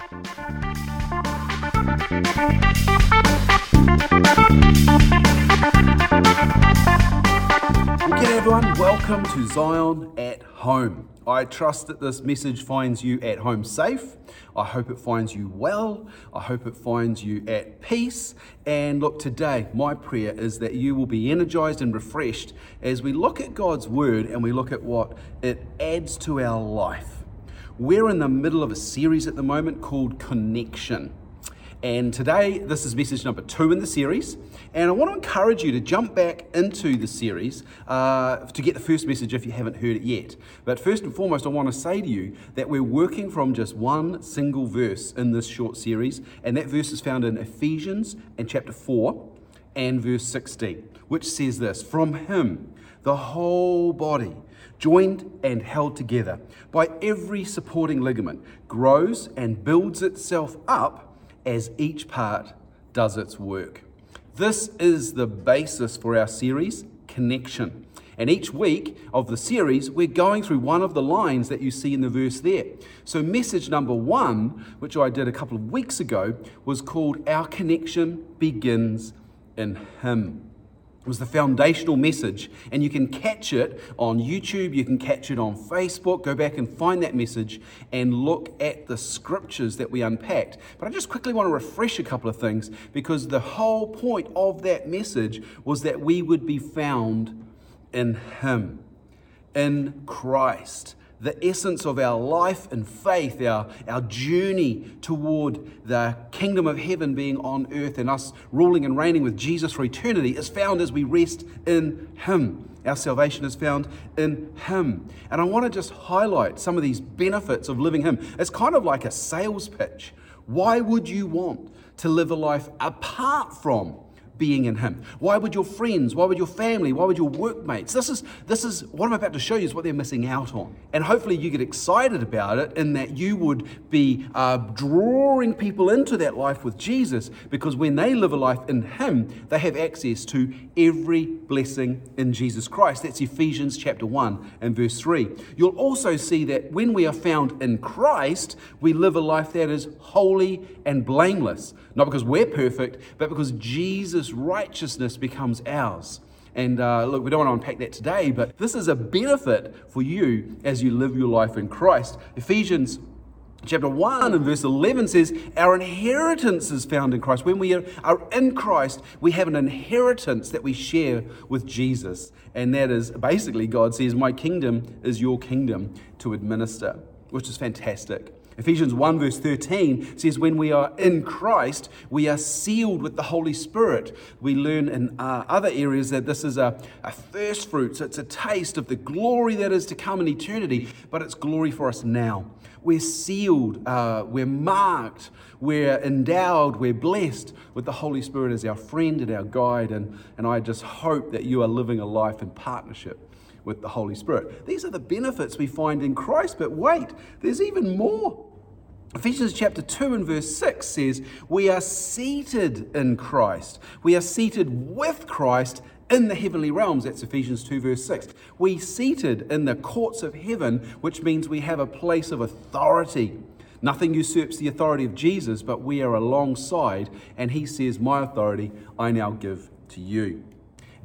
G'day everyone, welcome to Zion at Home. I trust that this message finds you at home safe. I hope it finds you well. I hope it finds you at peace. And look, today, my prayer is that you will be energized and refreshed as we look at God's Word and we look at what it adds to our life. We're in the middle of a series at the moment called Connection. And today, this is message number two in the series. And I want to encourage you to jump back into the series uh, to get the first message if you haven't heard it yet. But first and foremost, I want to say to you that we're working from just one single verse in this short series. And that verse is found in Ephesians and chapter 4 and verse 16, which says this From him, the whole body joined and held together by every supporting ligament, grows and builds itself up as each part does its work. This is the basis for our series, Connection. And each week of the series, we're going through one of the lines that you see in the verse there. So, message number one, which I did a couple of weeks ago, was called Our Connection Begins in Him. Was the foundational message, and you can catch it on YouTube, you can catch it on Facebook. Go back and find that message and look at the scriptures that we unpacked. But I just quickly want to refresh a couple of things because the whole point of that message was that we would be found in Him, in Christ the essence of our life and faith, our, our journey toward the kingdom of heaven being on earth and us ruling and reigning with Jesus for eternity is found as we rest in Him. Our salvation is found in Him. And I want to just highlight some of these benefits of living Him. It's kind of like a sales pitch. Why would you want to live a life apart from being in him? Why would your friends, why would your family, why would your workmates? This is this is what I'm about to show you is what they're missing out on. And hopefully you get excited about it in that you would be uh, drawing people into that life with Jesus because when they live a life in him, they have access to every blessing in Jesus Christ. That's Ephesians chapter 1 and verse 3. You'll also see that when we are found in Christ, we live a life that is holy and blameless. Not because we're perfect, but because Jesus' righteousness becomes ours. And uh, look, we don't want to unpack that today, but this is a benefit for you as you live your life in Christ. Ephesians chapter 1 and verse 11 says, Our inheritance is found in Christ. When we are, are in Christ, we have an inheritance that we share with Jesus. And that is basically, God says, My kingdom is your kingdom to administer, which is fantastic. Ephesians 1, verse 13 says, When we are in Christ, we are sealed with the Holy Spirit. We learn in uh, other areas that this is a, a first fruit, so it's a taste of the glory that is to come in eternity, but it's glory for us now. We're sealed, uh, we're marked, we're endowed, we're blessed with the Holy Spirit as our friend and our guide. And, and I just hope that you are living a life in partnership with the Holy Spirit. These are the benefits we find in Christ, but wait, there's even more. Ephesians chapter 2 and verse 6 says, We are seated in Christ. We are seated with Christ in the heavenly realms. That's Ephesians 2, verse 6. We seated in the courts of heaven, which means we have a place of authority. Nothing usurps the authority of Jesus, but we are alongside, and he says, My authority I now give to you.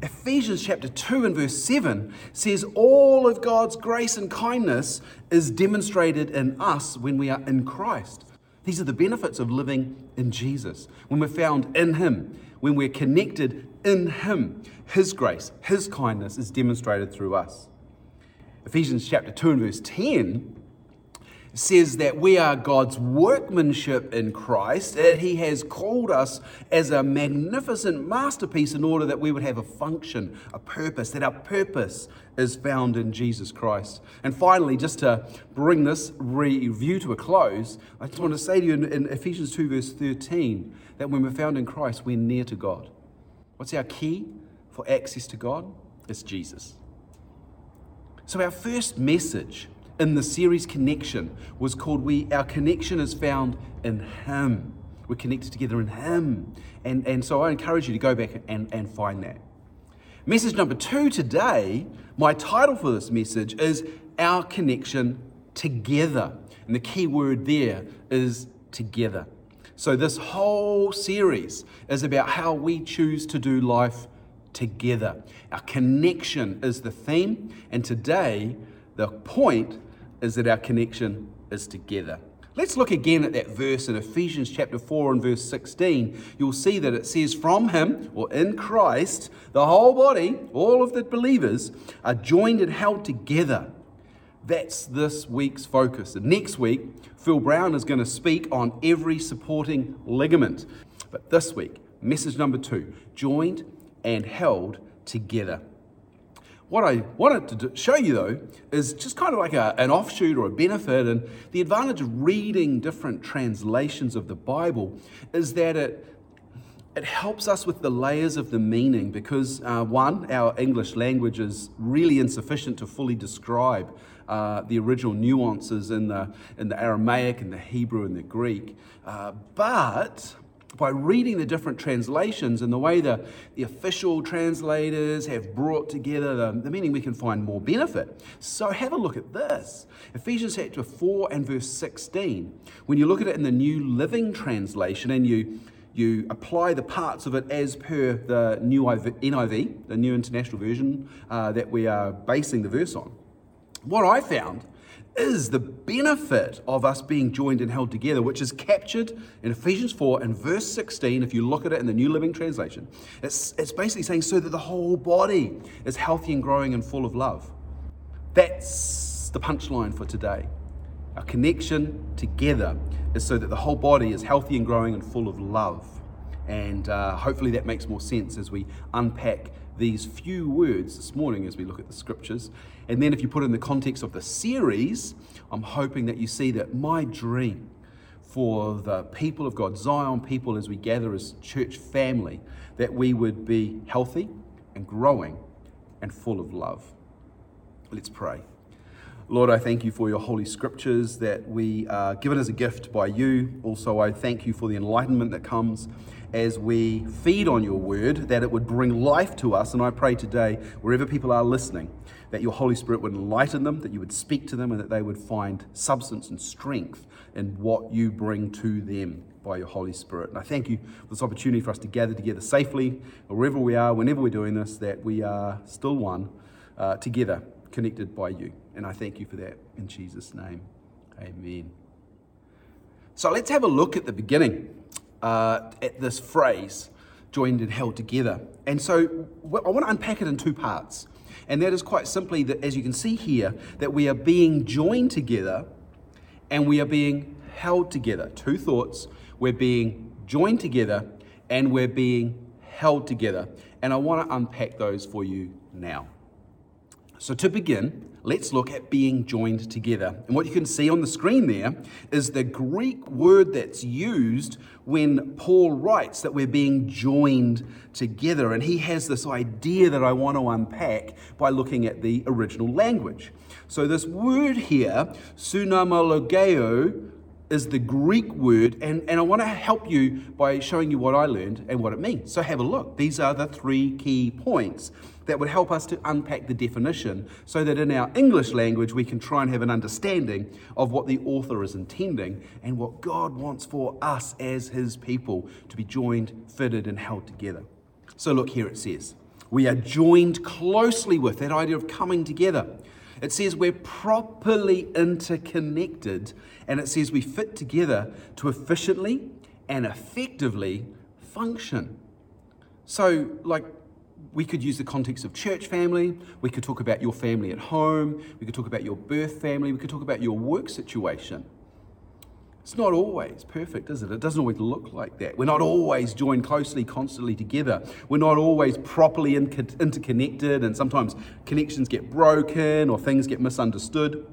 Ephesians chapter 2 and verse 7 says all of God's grace and kindness is demonstrated in us when we are in Christ. These are the benefits of living in Jesus. When we're found in Him, when we're connected in Him, His grace, His kindness is demonstrated through us. Ephesians chapter 2 and verse 10 says that we are God's workmanship in Christ, that He has called us as a magnificent masterpiece in order that we would have a function, a purpose, that our purpose is found in Jesus Christ. And finally, just to bring this review to a close, I just want to say to you in, in Ephesians 2, verse 13, that when we're found in Christ, we're near to God. What's our key for access to God? It's Jesus. So, our first message in the series Connection was called We Our Connection is Found in Him. We're connected together in Him. And, and so I encourage you to go back and, and find that. Message number two today, my title for this message is Our Connection Together. And the key word there is together. So, this whole series is about how we choose to do life together. Our connection is the theme, and today the point is that our connection is together. Let's look again at that verse in Ephesians chapter 4 and verse 16. You'll see that it says, From him, or in Christ, the whole body, all of the believers, are joined and held together. That's this week's focus. And next week, Phil Brown is going to speak on every supporting ligament. But this week, message number two joined and held together. What I wanted to show you though is just kind of like a, an offshoot or a benefit, and the advantage of reading different translations of the Bible is that it it helps us with the layers of the meaning because uh, one, our English language is really insufficient to fully describe uh, the original nuances in the in the Aramaic and the Hebrew and the Greek, uh, but by reading the different translations and the way the, the official translators have brought together the, the meaning, we can find more benefit. So have a look at this Ephesians chapter 4 and verse 16. When you look at it in the New Living Translation and you you apply the parts of it as per the new NIV, the New International Version uh, that we are basing the verse on. What I found is the benefit of us being joined and held together, which is captured in Ephesians 4 and verse 16. If you look at it in the New Living Translation, it's, it's basically saying so that the whole body is healthy and growing and full of love. That's the punchline for today. Our connection together is so that the whole body is healthy and growing and full of love. And uh, hopefully that makes more sense as we unpack these few words this morning as we look at the scriptures. And then, if you put it in the context of the series, I'm hoping that you see that my dream for the people of God, Zion people, as we gather as church family, that we would be healthy and growing and full of love. Let's pray. Lord, I thank you for your holy scriptures that we uh, are given as a gift by you. Also, I thank you for the enlightenment that comes as we feed on your word, that it would bring life to us. And I pray today, wherever people are listening, that your Holy Spirit would enlighten them, that you would speak to them, and that they would find substance and strength in what you bring to them by your Holy Spirit. And I thank you for this opportunity for us to gather together safely, wherever we are, whenever we're doing this, that we are still one uh, together, connected by you. And I thank you for that in Jesus' name. Amen. So let's have a look at the beginning uh, at this phrase, joined and held together. And so I want to unpack it in two parts. And that is quite simply that, as you can see here, that we are being joined together and we are being held together. Two thoughts. We're being joined together and we're being held together. And I want to unpack those for you now. So, to begin, let's look at being joined together. And what you can see on the screen there is the Greek word that's used when Paul writes that we're being joined together. And he has this idea that I want to unpack by looking at the original language. So, this word here, sunamologeo, is the Greek word, and, and I want to help you by showing you what I learned and what it means. So have a look. These are the three key points that would help us to unpack the definition so that in our English language we can try and have an understanding of what the author is intending and what God wants for us as his people to be joined, fitted, and held together. So look here it says, we are joined closely with that idea of coming together. It says we're properly interconnected, and it says we fit together to efficiently and effectively function. So, like, we could use the context of church family, we could talk about your family at home, we could talk about your birth family, we could talk about your work situation. It's not always perfect, is it? It doesn't always look like that. We're not always joined closely, constantly together. We're not always properly interconnected, and sometimes connections get broken or things get misunderstood.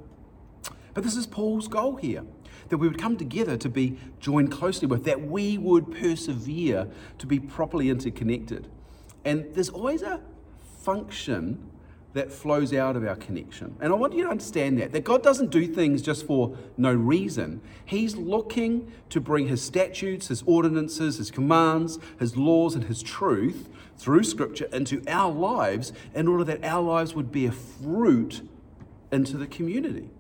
But this is Paul's goal here that we would come together to be joined closely with, that we would persevere to be properly interconnected. And there's always a function that flows out of our connection. And I want you to understand that, that God doesn't do things just for no reason. He's looking to bring His statutes, His ordinances, His commands, His laws, and His truth through Scripture into our lives in order that our lives would bear fruit into the community.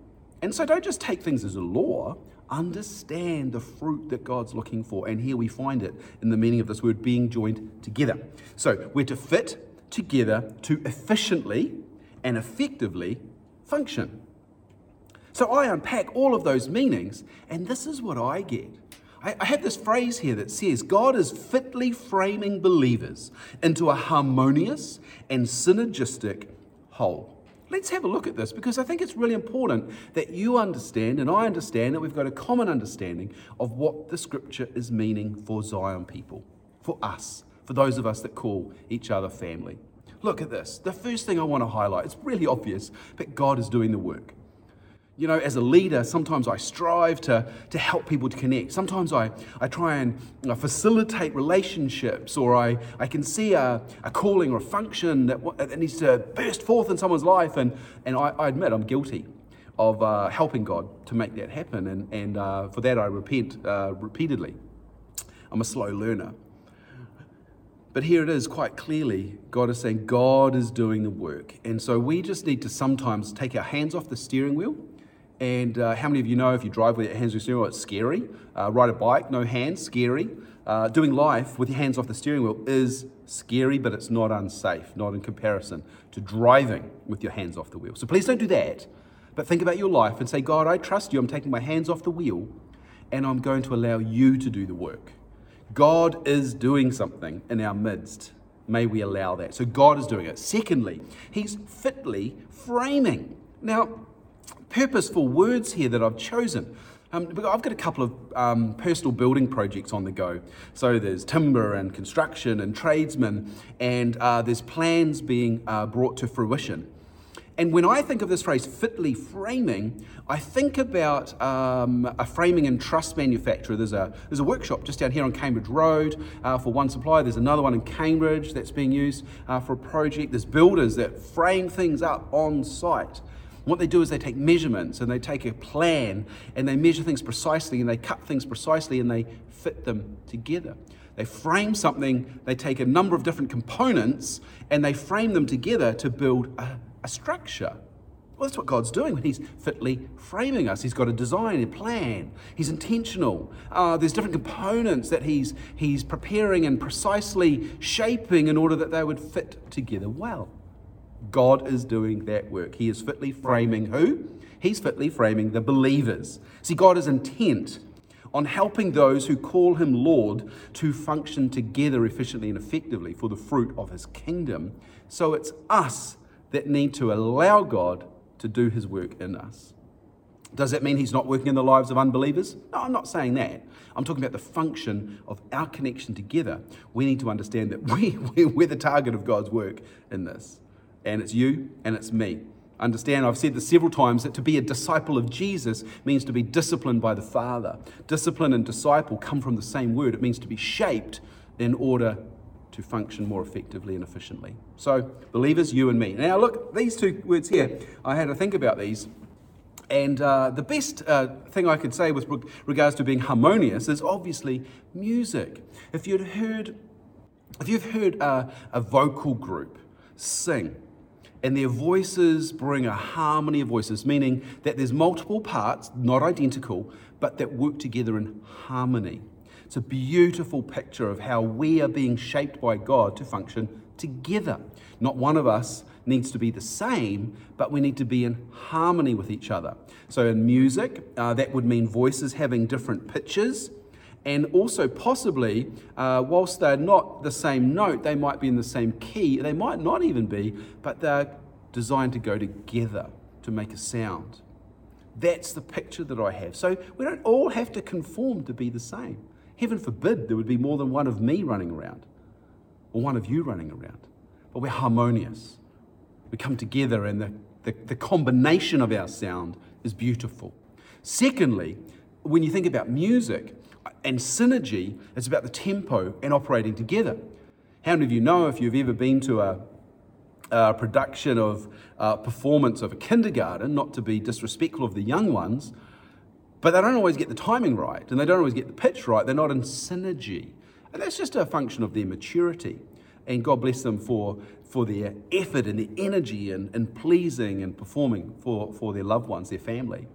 And so don't just take things as a law, understand the fruit that God's looking for. And here we find it in the meaning of this word being joined together. So we're to fit together to efficiently and effectively function. So I unpack all of those meanings, and this is what I get. I, I have this phrase here that says God is fitly framing believers into a harmonious and synergistic whole. Let's have a look at this because I think it's really important that you understand and I understand that we've got a common understanding of what the scripture is meaning for Zion people, for us, for those of us that call each other family. Look at this. The first thing I want to highlight, it's really obvious, but God is doing the work. You know, as a leader, sometimes I strive to, to help people to connect. Sometimes I, I try and you know, facilitate relationships, or I, I can see a, a calling or a function that, that needs to burst forth in someone's life. And, and I, I admit I'm guilty of uh, helping God to make that happen. And, and uh, for that, I repent uh, repeatedly. I'm a slow learner. But here it is quite clearly God is saying God is doing the work. And so we just need to sometimes take our hands off the steering wheel and uh, how many of you know if you drive with your hands on the steering wheel, it's scary? Uh, ride a bike, no hands, scary. Uh, doing life with your hands off the steering wheel is scary, but it's not unsafe, not in comparison to driving with your hands off the wheel. So please don't do that. But think about your life and say, God, I trust you. I'm taking my hands off the wheel and I'm going to allow you to do the work. God is doing something in our midst. May we allow that. So God is doing it. Secondly, He's fitly framing. Now, purposeful words here that I've chosen. Um, I've got a couple of um, personal building projects on the go. So there's timber and construction and tradesmen, and uh, there's plans being uh, brought to fruition. And when I think of this phrase, fitly framing, I think about um, a framing and truss manufacturer. There's a, there's a workshop just down here on Cambridge Road uh, for one supplier. There's another one in Cambridge that's being used uh, for a project. There's builders that frame things up on site. What they do is they take measurements and they take a plan and they measure things precisely and they cut things precisely and they fit them together. They frame something, they take a number of different components and they frame them together to build a, a structure. Well, that's what God's doing when He's fitly framing us. He's got a design, a plan. He's intentional. Uh, there's different components that he's, he's preparing and precisely shaping in order that they would fit together well. God is doing that work. He is fitly framing who? He's fitly framing the believers. See, God is intent on helping those who call him Lord to function together efficiently and effectively for the fruit of his kingdom. So it's us that need to allow God to do his work in us. Does that mean he's not working in the lives of unbelievers? No, I'm not saying that. I'm talking about the function of our connection together. We need to understand that we, we're the target of God's work in this and it's you and it's me. Understand, I've said this several times that to be a disciple of Jesus means to be disciplined by the Father. Discipline and disciple come from the same word. It means to be shaped in order to function more effectively and efficiently. So, believers, you and me. Now, look, these two words here, I had to think about these. And uh, the best uh, thing I could say with regards to being harmonious is obviously music. If you'd heard, if you've heard uh, a vocal group sing, and their voices bring a harmony of voices, meaning that there's multiple parts, not identical, but that work together in harmony. It's a beautiful picture of how we are being shaped by God to function together. Not one of us needs to be the same, but we need to be in harmony with each other. So, in music, uh, that would mean voices having different pitches and also possibly, uh, whilst they're not the same note, they might be in the same key. They might not even be, but they're designed to go together to make a sound. That's the picture that I have. So we don't all have to conform to be the same. Heaven forbid there would be more than one of me running around or one of you running around. But we're harmonious. We come together, and the, the, the combination of our sound is beautiful. Secondly, when you think about music, and synergy is about the tempo and operating together. How many of you know if you've ever been to a, a production of uh, performance of a kindergarten, not to be disrespectful of the young ones, but they don't always get the timing right and they don't always get the pitch right. They're not in synergy. And that's just a function of their maturity. And God bless them for, for their effort and their energy and, in pleasing and performing for, for their loved ones, their family.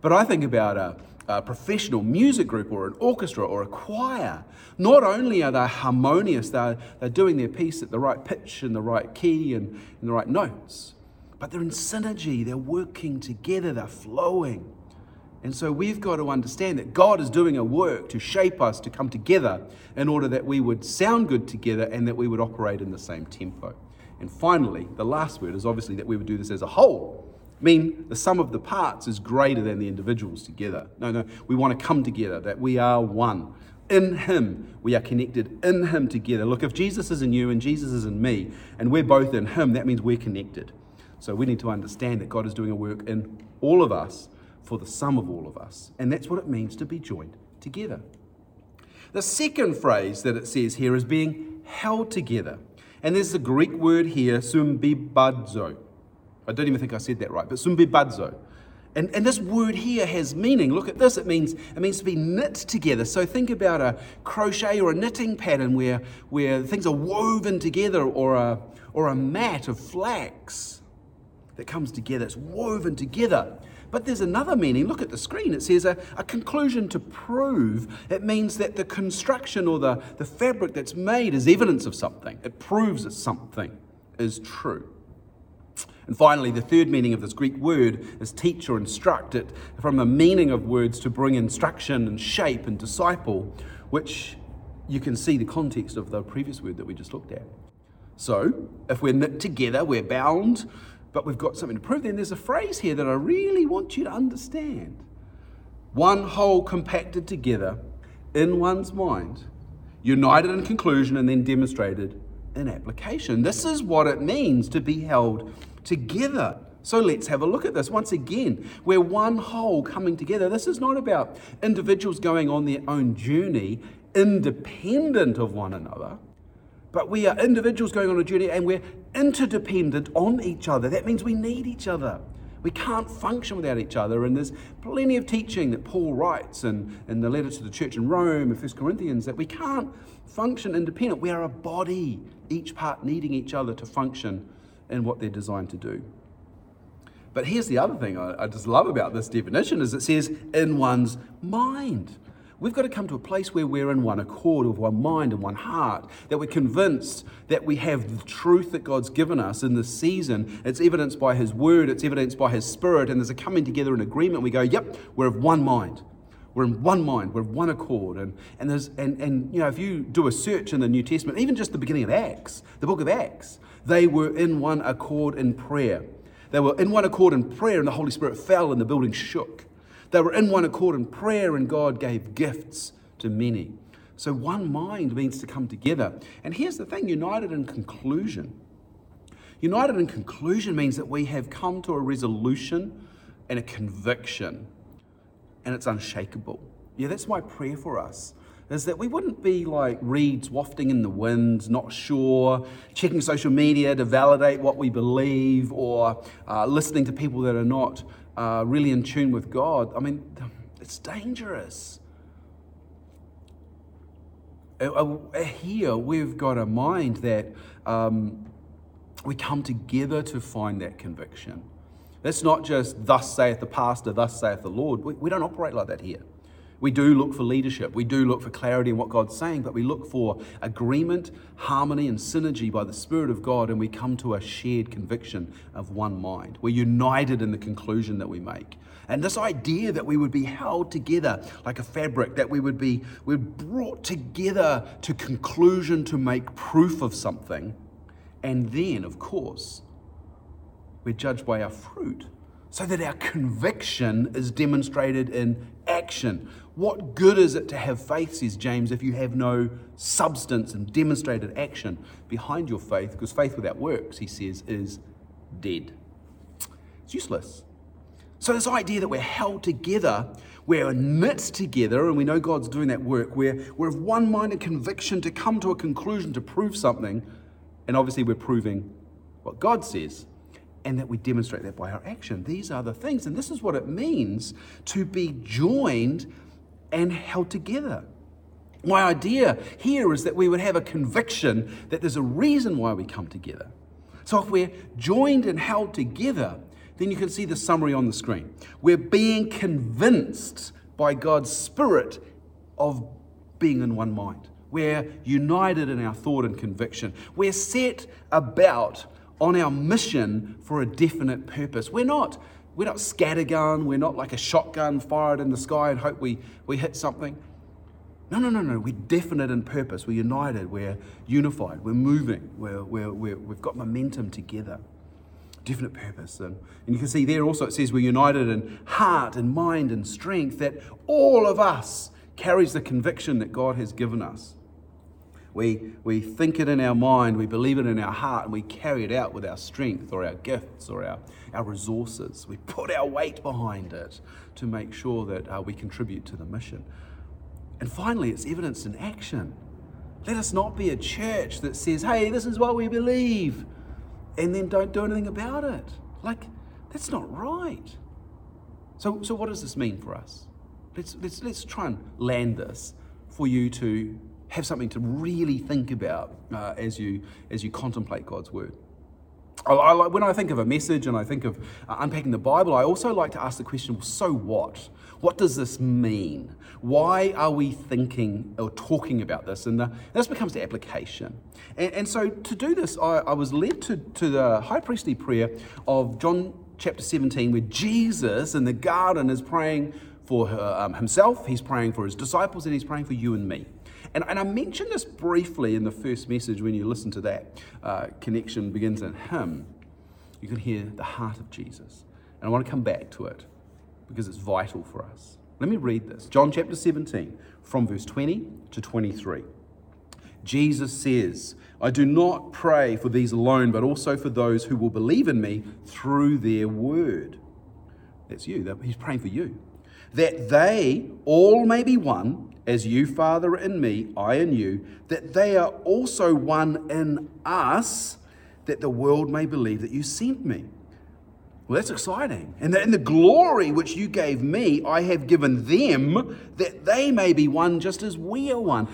But I think about a, a professional music group or an orchestra or a choir, not only are they harmonious, they're, they're doing their piece at the right pitch and the right key and, and the right notes, but they're in synergy, they're working together, they're flowing. And so we've got to understand that God is doing a work to shape us to come together in order that we would sound good together and that we would operate in the same tempo. And finally, the last word is obviously that we would do this as a whole. I mean, the sum of the parts is greater than the individuals together. No, no, we want to come together, that we are one. In Him, we are connected in Him together. Look, if Jesus is in you and Jesus is in me, and we're both in Him, that means we're connected. So we need to understand that God is doing a work in all of us for the sum of all of us. And that's what it means to be joined together. The second phrase that it says here is being held together. And there's a Greek word here, sumbibadzo. I don't even think I said that right, but sumbibadzo. And, and this word here has meaning. Look at this. It means it means to be knit together. So think about a crochet or a knitting pattern where, where things are woven together or a, or a mat of flax that comes together. It's woven together. But there's another meaning. Look at the screen. It says a, a, conclusion to prove. It means that the construction or the, the fabric that's made is evidence of something. It proves that something is true. And finally, the third meaning of this Greek word is teach or instruct. It from the meaning of words to bring instruction and shape and disciple, which you can see the context of the previous word that we just looked at. So, if we're knit together, we're bound but we've got something to prove. Then there's a phrase here that I really want you to understand one whole compacted together in one's mind, united in conclusion, and then demonstrated in application. This is what it means to be held together. So let's have a look at this. Once again, we're one whole coming together. This is not about individuals going on their own journey independent of one another. But we are individuals going on a journey and we're interdependent on each other. That means we need each other. We can't function without each other. And there's plenty of teaching that Paul writes in, in the letter to the church in Rome and 1 Corinthians that we can't function independent. We are a body, each part needing each other to function in what they're designed to do. But here's the other thing I, I just love about this definition is it says in one's mind. We've got to come to a place where we're in one accord, with one mind and one heart, that we're convinced that we have the truth that God's given us in this season. It's evidenced by His Word, it's evidenced by His Spirit, and there's a coming together in agreement. We go, yep, we're of one mind. We're in one mind, we're one accord. And, and, there's, and, and you know, if you do a search in the New Testament, even just the beginning of Acts, the book of Acts, they were in one accord in prayer. They were in one accord in prayer, and the Holy Spirit fell, and the building shook. They were in one accord in prayer, and God gave gifts to many. So, one mind means to come together. And here's the thing united in conclusion. United in conclusion means that we have come to a resolution and a conviction, and it's unshakable. Yeah, that's my prayer for us. Is that we wouldn't be like reeds wafting in the wind, not sure, checking social media to validate what we believe, or uh, listening to people that are not uh, really in tune with God, I mean, it's dangerous. Uh, uh, here, we've got a mind that um, we come together to find that conviction. That's not just, thus saith the pastor, thus saith the Lord. We, we don't operate like that here. We do look for leadership. We do look for clarity in what God's saying, but we look for agreement, harmony, and synergy by the Spirit of God, and we come to a shared conviction of one mind. We're united in the conclusion that we make. And this idea that we would be held together like a fabric, that we would be we're brought together to conclusion to make proof of something. And then, of course, we're judged by our fruit so that our conviction is demonstrated in action. What good is it to have faith, says James, if you have no substance and demonstrated action behind your faith? Because faith without works, he says, is dead. It's useless. So, this idea that we're held together, we're knit together, and we know God's doing that work, we're, we're of one minded conviction to come to a conclusion to prove something, and obviously we're proving what God says and that we demonstrate that by our action. These are the things, and this is what it means to be joined and held together. My idea here is that we would have a conviction that there's a reason why we come together. So if we're joined and held together, then you can see the summary on the screen. We're being convinced by God's Spirit of being in one mind. We're united in our thought and conviction. We're set about on our mission for a definite purpose. We're not, we're not scattergun, we're not like a shotgun fired in the sky and hope we, we hit something. No, no, no, no. We're definite in purpose. We're united. We're unified. We're moving. We're, we're, we're, we've got momentum together. Definite purpose. And, and you can see there also it says we're united in heart and mind and strength, that all of us carries the conviction that God has given us. We, we think it in our mind, we believe it in our heart, and we carry it out with our strength or our gifts or our, our resources. We put our weight behind it to make sure that uh, we contribute to the mission. And finally, it's evidence in action. Let us not be a church that says, hey, this is what we believe, and then don't do anything about it. Like, that's not right. So, so what does this mean for us? Let's, let's, let's try and land this for you to have something to really think about uh, as, you, as you contemplate God's word. I, I, when I think of a message and I think of uh, unpacking the Bible, I also like to ask the question well, so what? What does this mean? Why are we thinking or talking about this? And the, this becomes the application. And, and, so to do this, I, I was led to, to the high priestly prayer of John chapter 17, where Jesus in the garden is praying for her, um, himself, he's praying for his disciples, and he's praying for you and me. And, and I mentioned this briefly in the first message when you listen to that. Uh, connection begins in Him. You can hear the heart of Jesus. And I want to come back to it because it's vital for us. Let me read this John chapter 17, from verse 20 to 23. Jesus says, I do not pray for these alone, but also for those who will believe in me through their word. That's you. He's praying for you. That they all may be one, as you, Father, in me, I in you, that they are also one in us, that the world may believe that you sent me. Well, that's exciting. And that in the glory which you gave me, I have given them, that they may be one just as we are one.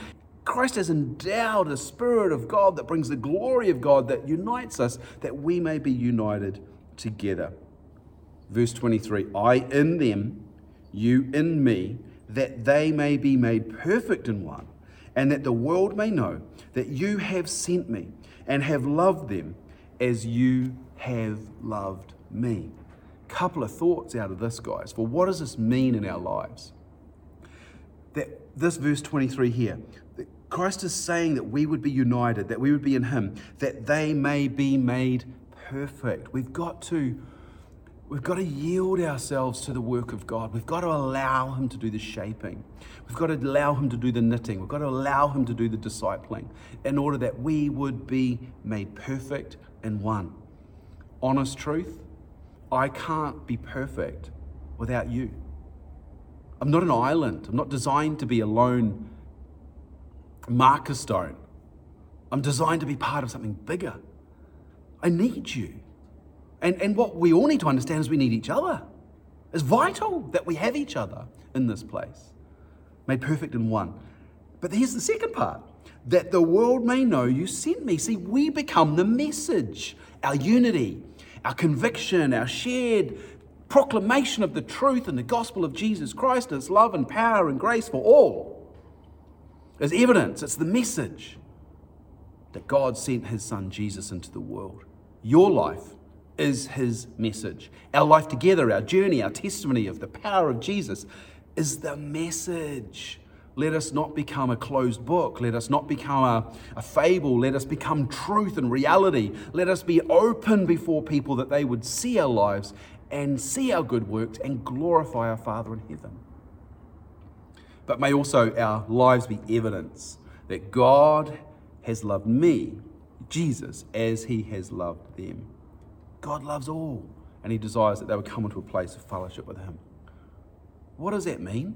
Christ has endowed a Spirit of God that brings the glory of God that unites us, that we may be united together. Verse 23 I in them, you in me that they may be made perfect in one, and that the world may know that you have sent me and have loved them as you have loved me. Couple of thoughts out of this, guys. For what does this mean in our lives? That this verse 23 here, Christ is saying that we would be united, that we would be in Him, that they may be made perfect. We've got to We've got to yield ourselves to the work of God. We've got to allow Him to do the shaping. We've got to allow Him to do the knitting. We've got to allow Him to do the discipling in order that we would be made perfect in one. Honest truth, I can't be perfect without you. I'm not an island. I'm not designed to be a lone marker stone. I'm designed to be part of something bigger. I need you. And, and what we all need to understand is we need each other. It's vital that we have each other in this place, made perfect in one. But here's the second part that the world may know you sent me. See, we become the message, our unity, our conviction, our shared proclamation of the truth and the gospel of Jesus Christ, His love and power and grace for all. As evidence, it's the message that God sent His Son Jesus into the world. Your life is his message. Our life together, our journey, our testimony of the power of Jesus is the message. Let us not become a closed book. Let us not become a, a, fable. Let us become truth and reality. Let us be open before people that they would see our lives and see our good works and glorify our Father in heaven. But may also our lives be evidence that God has loved me, Jesus, as he has loved them. God loves all, and He desires that they would come into a place of fellowship with Him. What does that mean?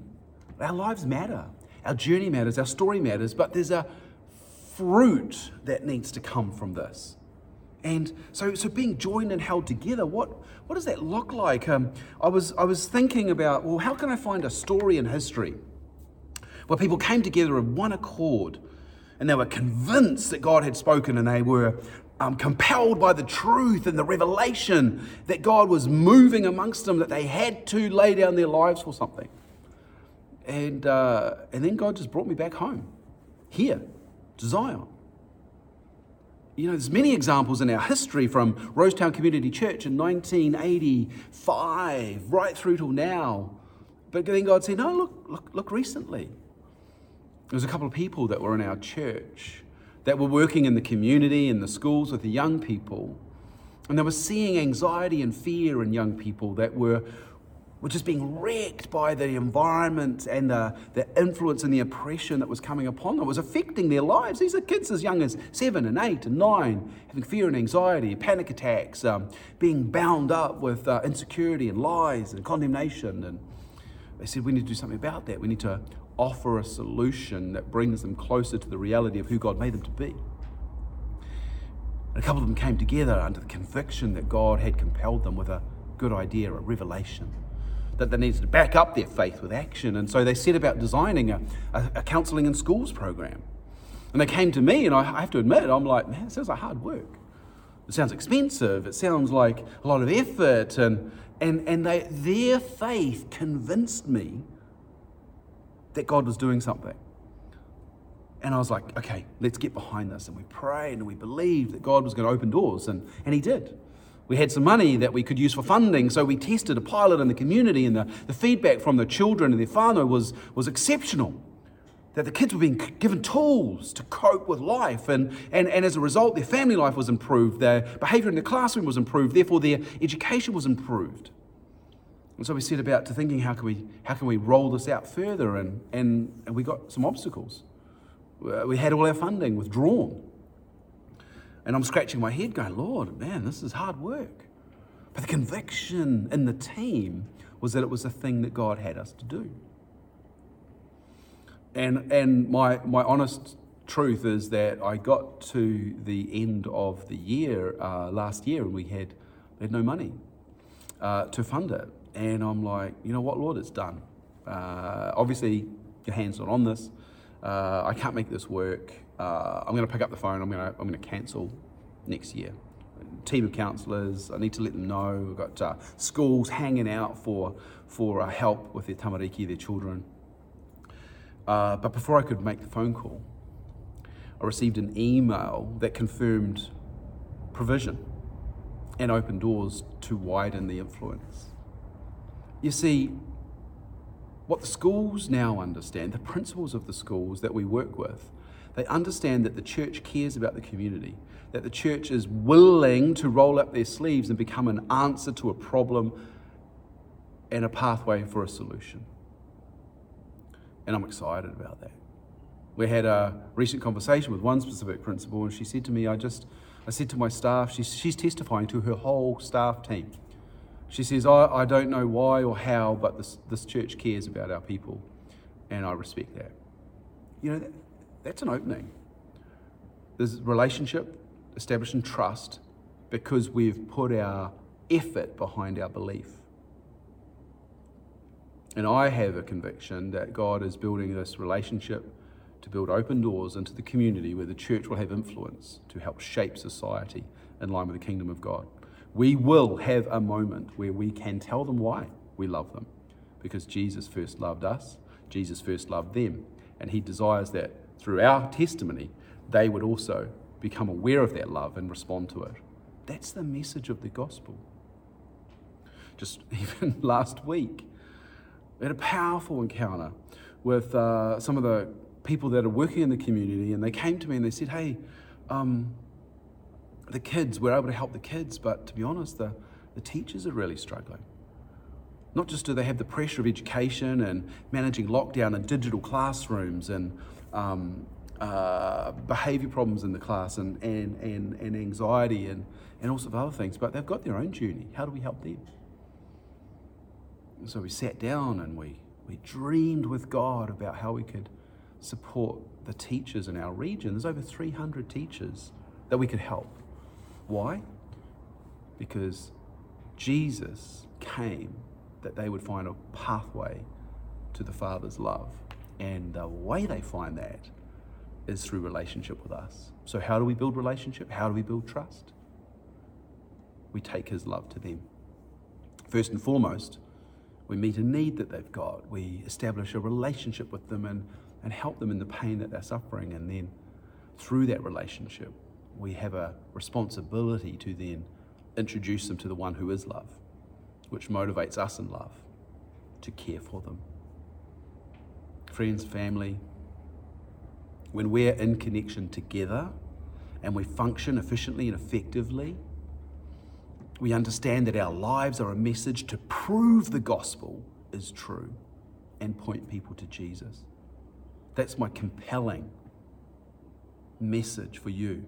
Our lives matter, our journey matters, our story matters, but there's a fruit that needs to come from this. And so, so being joined and held together, what, what does that look like? Um, I, was, I was thinking about, well, how can I find a story in history where people came together in one accord and they were convinced that God had spoken and they were um, compelled by the truth and the revelation that God was moving amongst them, that they had to lay down their lives for something. And, uh, and then God just brought me back home, here, to Zion. You know, there's many examples in our history from Rosetown Community Church in 1985 right through till now. But then God said, no, look, look, look recently. There was a couple of people that were in our church that were working in the community, in the schools with the young people. And they were seeing anxiety and fear in young people that were were just being wrecked by the environment and the, the influence and the oppression that was coming upon them. It was affecting their lives. These are kids as young as seven and eight and nine, having fear and anxiety, panic attacks, um, being bound up with uh, insecurity and lies and condemnation. And they said, We need to do something about that. We need to offer a solution that brings them closer to the reality of who God made them to be. And a couple of them came together under the conviction that God had compelled them with a good idea, a revelation that they needed to back up their faith with action. And so they set about designing a, a, a counseling in schools program. And they came to me, and I, I have to admit, I'm like, man, it sounds like hard work. It sounds expensive. It sounds like a lot of effort. And, and, and they, their faith convinced me that God was doing something. And I was like, okay, let's get behind this. And we prayed and we believed that God was going to open doors, and, and He did. We had some money that we could use for funding, so we tested a pilot in the community, and the, the feedback from the children and their whānau was, was exceptional. That the kids were being given tools to cope with life, and, and, and as a result, their family life was improved, their behavior in the classroom was improved, therefore, their education was improved. And so we set about to thinking, how can we, how can we roll this out further? And, and, and we got some obstacles. We had all our funding withdrawn. And I'm scratching my head going, Lord, man, this is hard work. But the conviction in the team was that it was a thing that God had us to do. And, and my, my honest truth is that I got to the end of the year uh, last year and we had, we had no money uh, to fund it. And I'm like, you know what, Lord, it's done. Uh, obviously, your hand's not on this. Uh, I can't make this work uh, I'm going to pick up the phone. I'm going to I'm going to cancel next year. Team of counsellors. I need to let them know. We've got uh, schools hanging out for for help with their tamariki, their children. Uh, but before I could make the phone call, I received an email that confirmed provision and opened doors to widen the influence. You see, what the schools now understand, the principals of the schools that we work with, they understand that the church cares about the community, that the church is willing to roll up their sleeves and become an answer to a problem and a pathway for a solution. And I'm excited about that. We had a recent conversation with one specific principal, and she said to me, I just, I said to my staff, she's, she's testifying to her whole staff team. She says, I, I don't know why or how, but this, this church cares about our people, and I respect that. You know, that's an opening. There's relationship, establishing trust, because we've put our effort behind our belief. And I have a conviction that God is building this relationship to build open doors into the community where the church will have influence to help shape society in line with the kingdom of God. We will have a moment where we can tell them why we love them because Jesus first loved us, Jesus first loved them, and He desires that through our testimony, they would also become aware of that love and respond to it. That's the message of the gospel. Just even last week, we had a powerful encounter with uh, some of the people that are working in the community, and they came to me and they said, Hey, um, the kids, we're able to help the kids, but to be honest, the, the teachers are really struggling. Not just do they have the pressure of education and managing lockdown and digital classrooms and um, uh, behavior problems in the class and, and, and, and anxiety and, and all sorts of other things, but they've got their own journey. How do we help them? And so we sat down and we, we dreamed with God about how we could support the teachers in our region. There's over 300 teachers that we could help. Why? Because Jesus came that they would find a pathway to the Father's love. And the way they find that is through relationship with us. So, how do we build relationship? How do we build trust? We take His love to them. First and foremost, We meet a need that they've got. We establish a relationship with them and, and help them in the pain that they're suffering. And then through that relationship, we have a responsibility to then introduce them to the one who is love, which motivates us in love to care for them. Friends, family, when we're in connection together and we function efficiently and effectively, we understand that our lives are a message to prove the gospel is true and point people to Jesus. That's my compelling message for you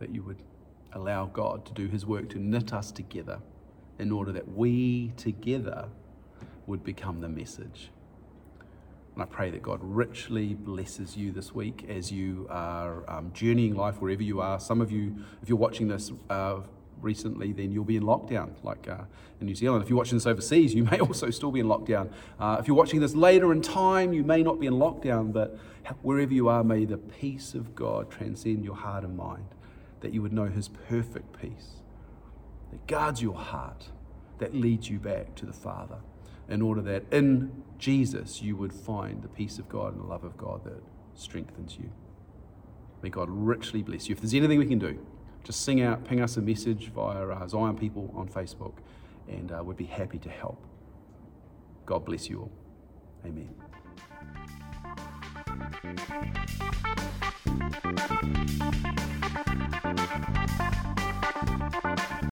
that you would allow God to do his work to knit us together in order that we together would become the message. And I pray that God richly blesses you this week as you are um, journeying life wherever you are. Some of you, if you're watching this uh, recently, then you'll be in lockdown, like uh, in New Zealand. If you're watching this overseas, you may also still be in lockdown. Uh, if you're watching this later in time, you may not be in lockdown, but wherever you are, may the peace of God transcend your heart and mind, that you would know His perfect peace that guards your heart, that leads you back to the Father in order that in Jesus you would find the peace of God and the love of God that strengthens you. May God richly bless you. If there's anything we can do, just sing out, ping us a message via uh, Zion People on Facebook, and uh, we'd be happy to help. God bless you all. Amen.